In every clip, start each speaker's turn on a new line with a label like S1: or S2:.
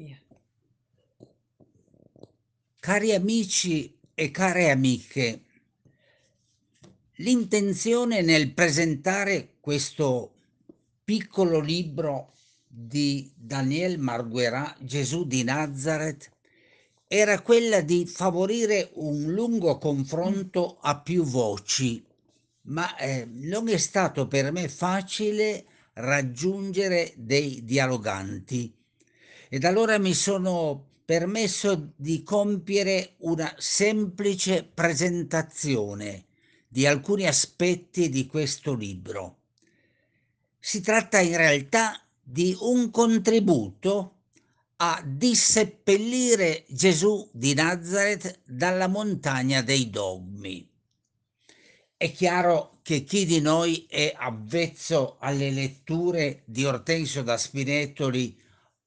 S1: Via.
S2: Cari amici e care amiche, l'intenzione nel presentare questo piccolo libro di Daniel Marguerà, Gesù di Nazareth, era quella di favorire un lungo confronto a più voci, ma eh, non è stato per me facile raggiungere dei dialoganti. Ed allora mi sono permesso di compiere una semplice presentazione di alcuni aspetti di questo libro. Si tratta in realtà di un contributo a disseppellire Gesù di Nazareth dalla montagna dei dogmi. È chiaro che chi di noi è avvezzo alle letture di Ortensio da Spinetoli,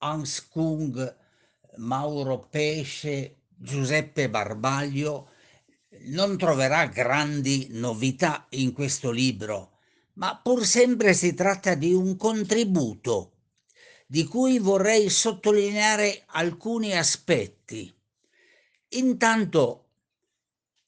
S2: Hans Kung, Mauro Pesce, Giuseppe Barbaglio, non troverà grandi novità in questo libro, ma pur sempre si tratta di un contributo di cui vorrei sottolineare alcuni aspetti. Intanto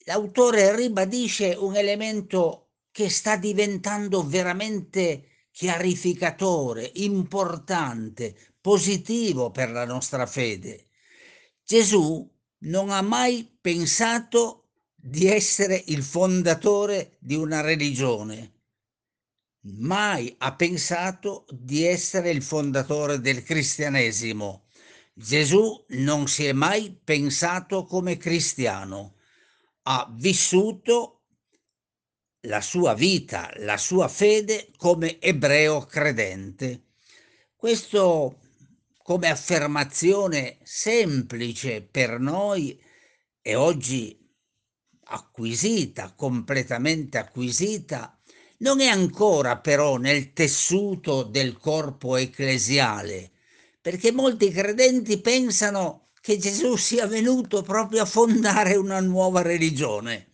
S2: l'autore ribadisce un elemento che sta diventando veramente chiarificatore, importante, positivo per la nostra fede. Gesù non ha mai pensato di essere il fondatore di una religione, mai ha pensato di essere il fondatore del cristianesimo. Gesù non si è mai pensato come cristiano, ha vissuto la sua vita, la sua fede come ebreo credente. Questo come affermazione semplice per noi e oggi acquisita, completamente acquisita, non è ancora però nel tessuto del corpo ecclesiale, perché molti credenti pensano che Gesù sia venuto proprio a fondare una nuova religione.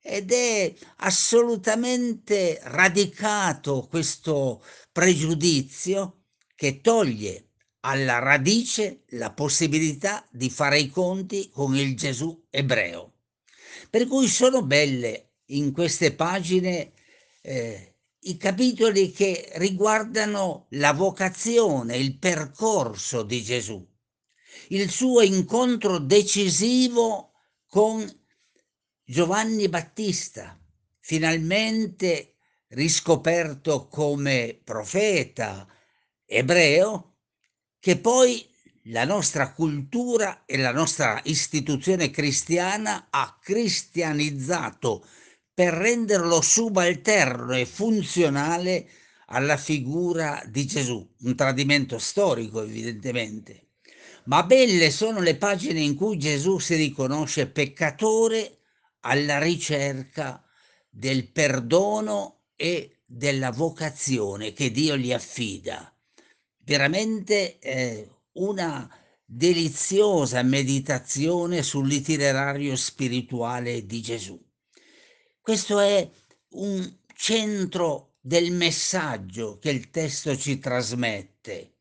S2: Ed è assolutamente radicato questo pregiudizio che toglie alla radice la possibilità di fare i conti con il Gesù ebreo. Per cui sono belle in queste pagine eh, i capitoli che riguardano la vocazione, il percorso di Gesù, il suo incontro decisivo con Giovanni Battista, finalmente riscoperto come profeta ebreo, che poi la nostra cultura e la nostra istituzione cristiana ha cristianizzato per renderlo subalterno e funzionale alla figura di Gesù, un tradimento storico evidentemente. Ma belle sono le pagine in cui Gesù si riconosce peccatore alla ricerca del perdono e della vocazione che Dio gli affida veramente eh, una deliziosa meditazione sull'itinerario spirituale di Gesù. Questo è un centro del messaggio che il testo ci trasmette,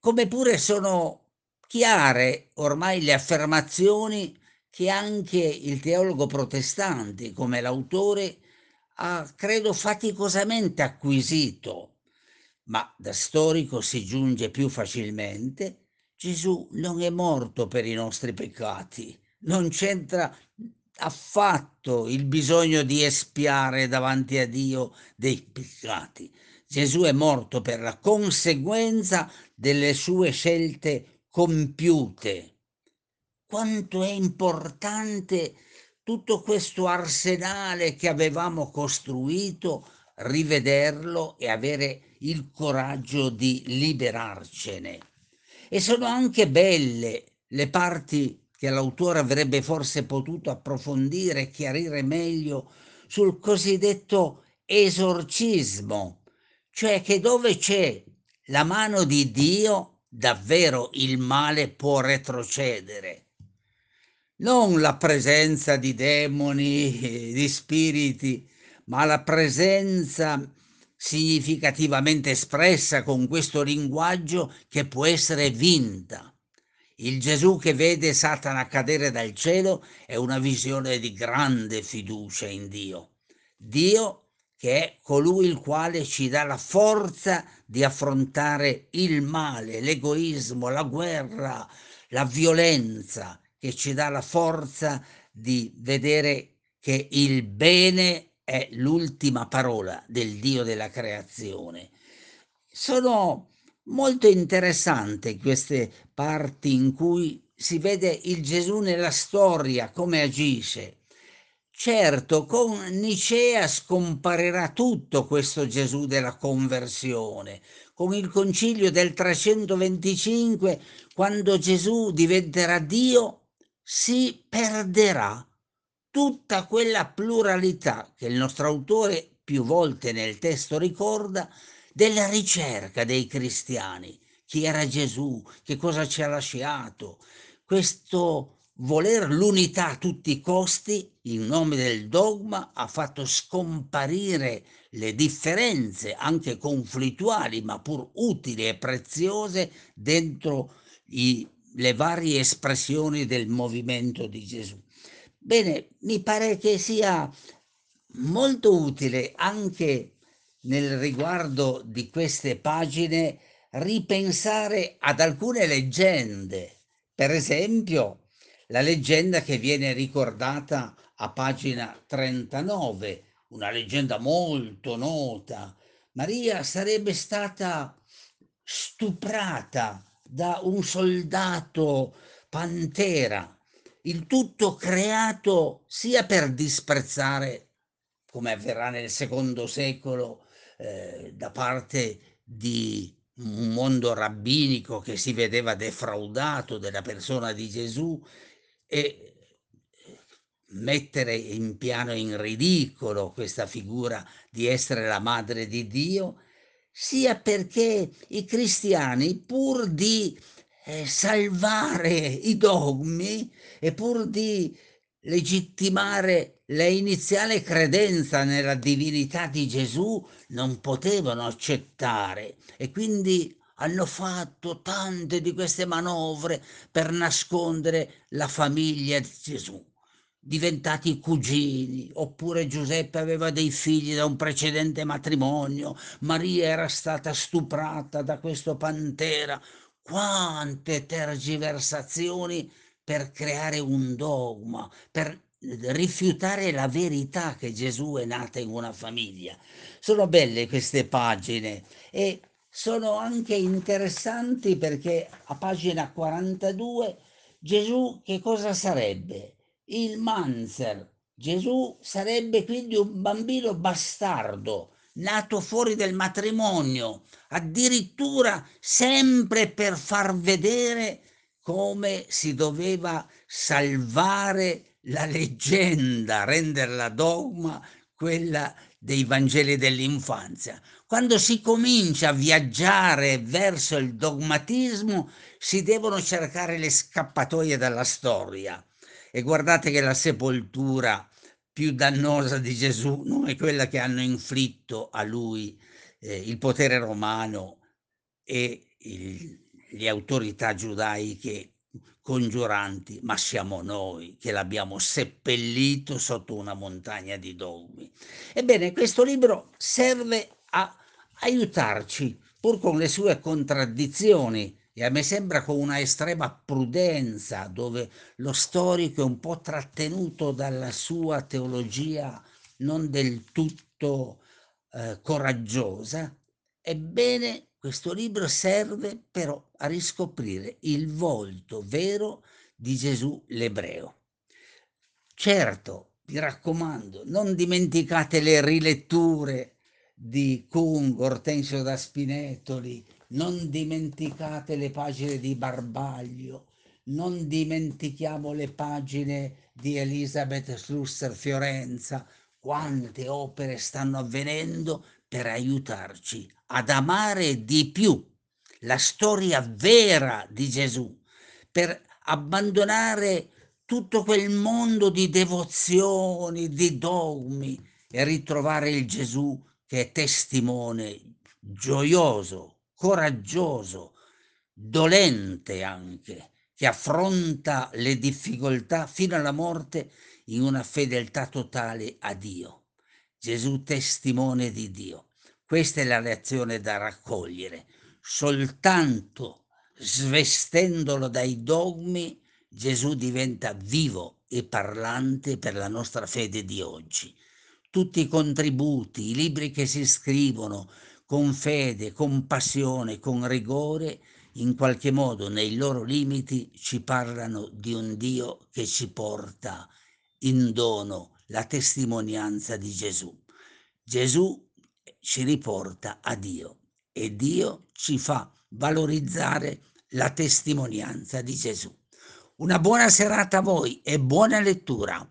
S2: come pure sono chiare ormai le affermazioni che anche il teologo protestante, come l'autore, ha credo faticosamente acquisito ma da storico si giunge più facilmente, Gesù non è morto per i nostri peccati, non c'entra affatto il bisogno di espiare davanti a Dio dei peccati. Gesù è morto per la conseguenza delle sue scelte compiute. Quanto è importante tutto questo arsenale che avevamo costruito, rivederlo e avere il coraggio di liberarcene. E sono anche belle le parti che l'autore avrebbe forse potuto approfondire chiarire meglio sul cosiddetto esorcismo, cioè che dove c'è la mano di Dio, davvero il male può retrocedere. Non la presenza di demoni, di spiriti, ma la presenza significativamente espressa con questo linguaggio che può essere vinta. Il Gesù che vede Satana cadere dal cielo è una visione di grande fiducia in Dio. Dio che è colui il quale ci dà la forza di affrontare il male, l'egoismo, la guerra, la violenza, che ci dà la forza di vedere che il bene è l'ultima parola del Dio della creazione. Sono molto interessanti queste parti in cui si vede il Gesù nella storia, come agisce. Certo, con Nicea scomparirà tutto questo Gesù della conversione. Con il concilio del 325, quando Gesù diventerà Dio, si perderà tutta quella pluralità che il nostro autore più volte nel testo ricorda della ricerca dei cristiani. Chi era Gesù? Che cosa ci ha lasciato? Questo voler l'unità a tutti i costi in nome del dogma ha fatto scomparire le differenze anche conflittuali ma pur utili e preziose dentro i, le varie espressioni del movimento di Gesù. Bene, mi pare che sia molto utile anche nel riguardo di queste pagine ripensare ad alcune leggende. Per esempio, la leggenda che viene ricordata a pagina 39, una leggenda molto nota. Maria sarebbe stata stuprata da un soldato pantera, il tutto creato sia per disprezzare, come avverrà nel secondo secolo, eh, da parte di un mondo rabbinico che si vedeva defraudato della persona di Gesù, e mettere in piano in ridicolo questa figura di essere la madre di Dio, sia perché i cristiani, pur di eh, salvare i dogmi e pur di legittimare la iniziale credenza nella divinità di Gesù, non potevano accettare e quindi hanno fatto tante di queste manovre per nascondere la famiglia di Gesù, diventati cugini, oppure Giuseppe aveva dei figli da un precedente matrimonio, Maria era stata stuprata da questo pantera. Quante tergiversazioni per creare un dogma, per rifiutare la verità che Gesù è nata in una famiglia. Sono belle queste pagine e sono anche interessanti perché a pagina 42 Gesù che cosa sarebbe? Il Manzer. Gesù sarebbe quindi un bambino bastardo, nato fuori del matrimonio, addirittura sempre per far vedere come si doveva salvare la leggenda, renderla dogma, quella dei Vangeli dell'infanzia. Quando si comincia a viaggiare verso il dogmatismo, si devono cercare le scappatoie dalla storia. E guardate che la sepoltura più dannosa di Gesù non è quella che hanno inflitto a lui eh, il potere romano e il, le autorità giudaiche congiuranti, ma siamo noi che l'abbiamo seppellito sotto una montagna di dogmi. Ebbene, questo libro serve a aiutarci, pur con le sue contraddizioni, e a me sembra con una estrema prudenza, dove lo storico è un po' trattenuto dalla sua teologia non del tutto eh, coraggiosa, ebbene questo libro serve però a riscoprire il volto vero di Gesù l'ebreo. Certo, vi raccomando, non dimenticate le riletture di Kung, Ortensio da Spinetoli, non dimenticate le pagine di Barbaglio, non dimentichiamo le pagine di Elisabeth Schlusser Fiorenza, quante opere stanno avvenendo per aiutarci ad amare di più la storia vera di Gesù, per abbandonare tutto quel mondo di devozioni, di dogmi e ritrovare il Gesù che è testimone gioioso, coraggioso, dolente anche, che affronta le difficoltà fino alla morte in una fedeltà totale a Dio. Gesù testimone di Dio. Questa è la lezione da raccogliere. Soltanto svestendolo dai dogmi Gesù diventa vivo e parlante per la nostra fede di oggi. Tutti i contributi, i libri che si scrivono con fede, con passione, con rigore, in qualche modo nei loro limiti ci parlano di un Dio che ci porta in dono la testimonianza di Gesù. Gesù ci riporta a Dio e Dio ci fa valorizzare la testimonianza di Gesù. Una buona serata a voi e buona lettura.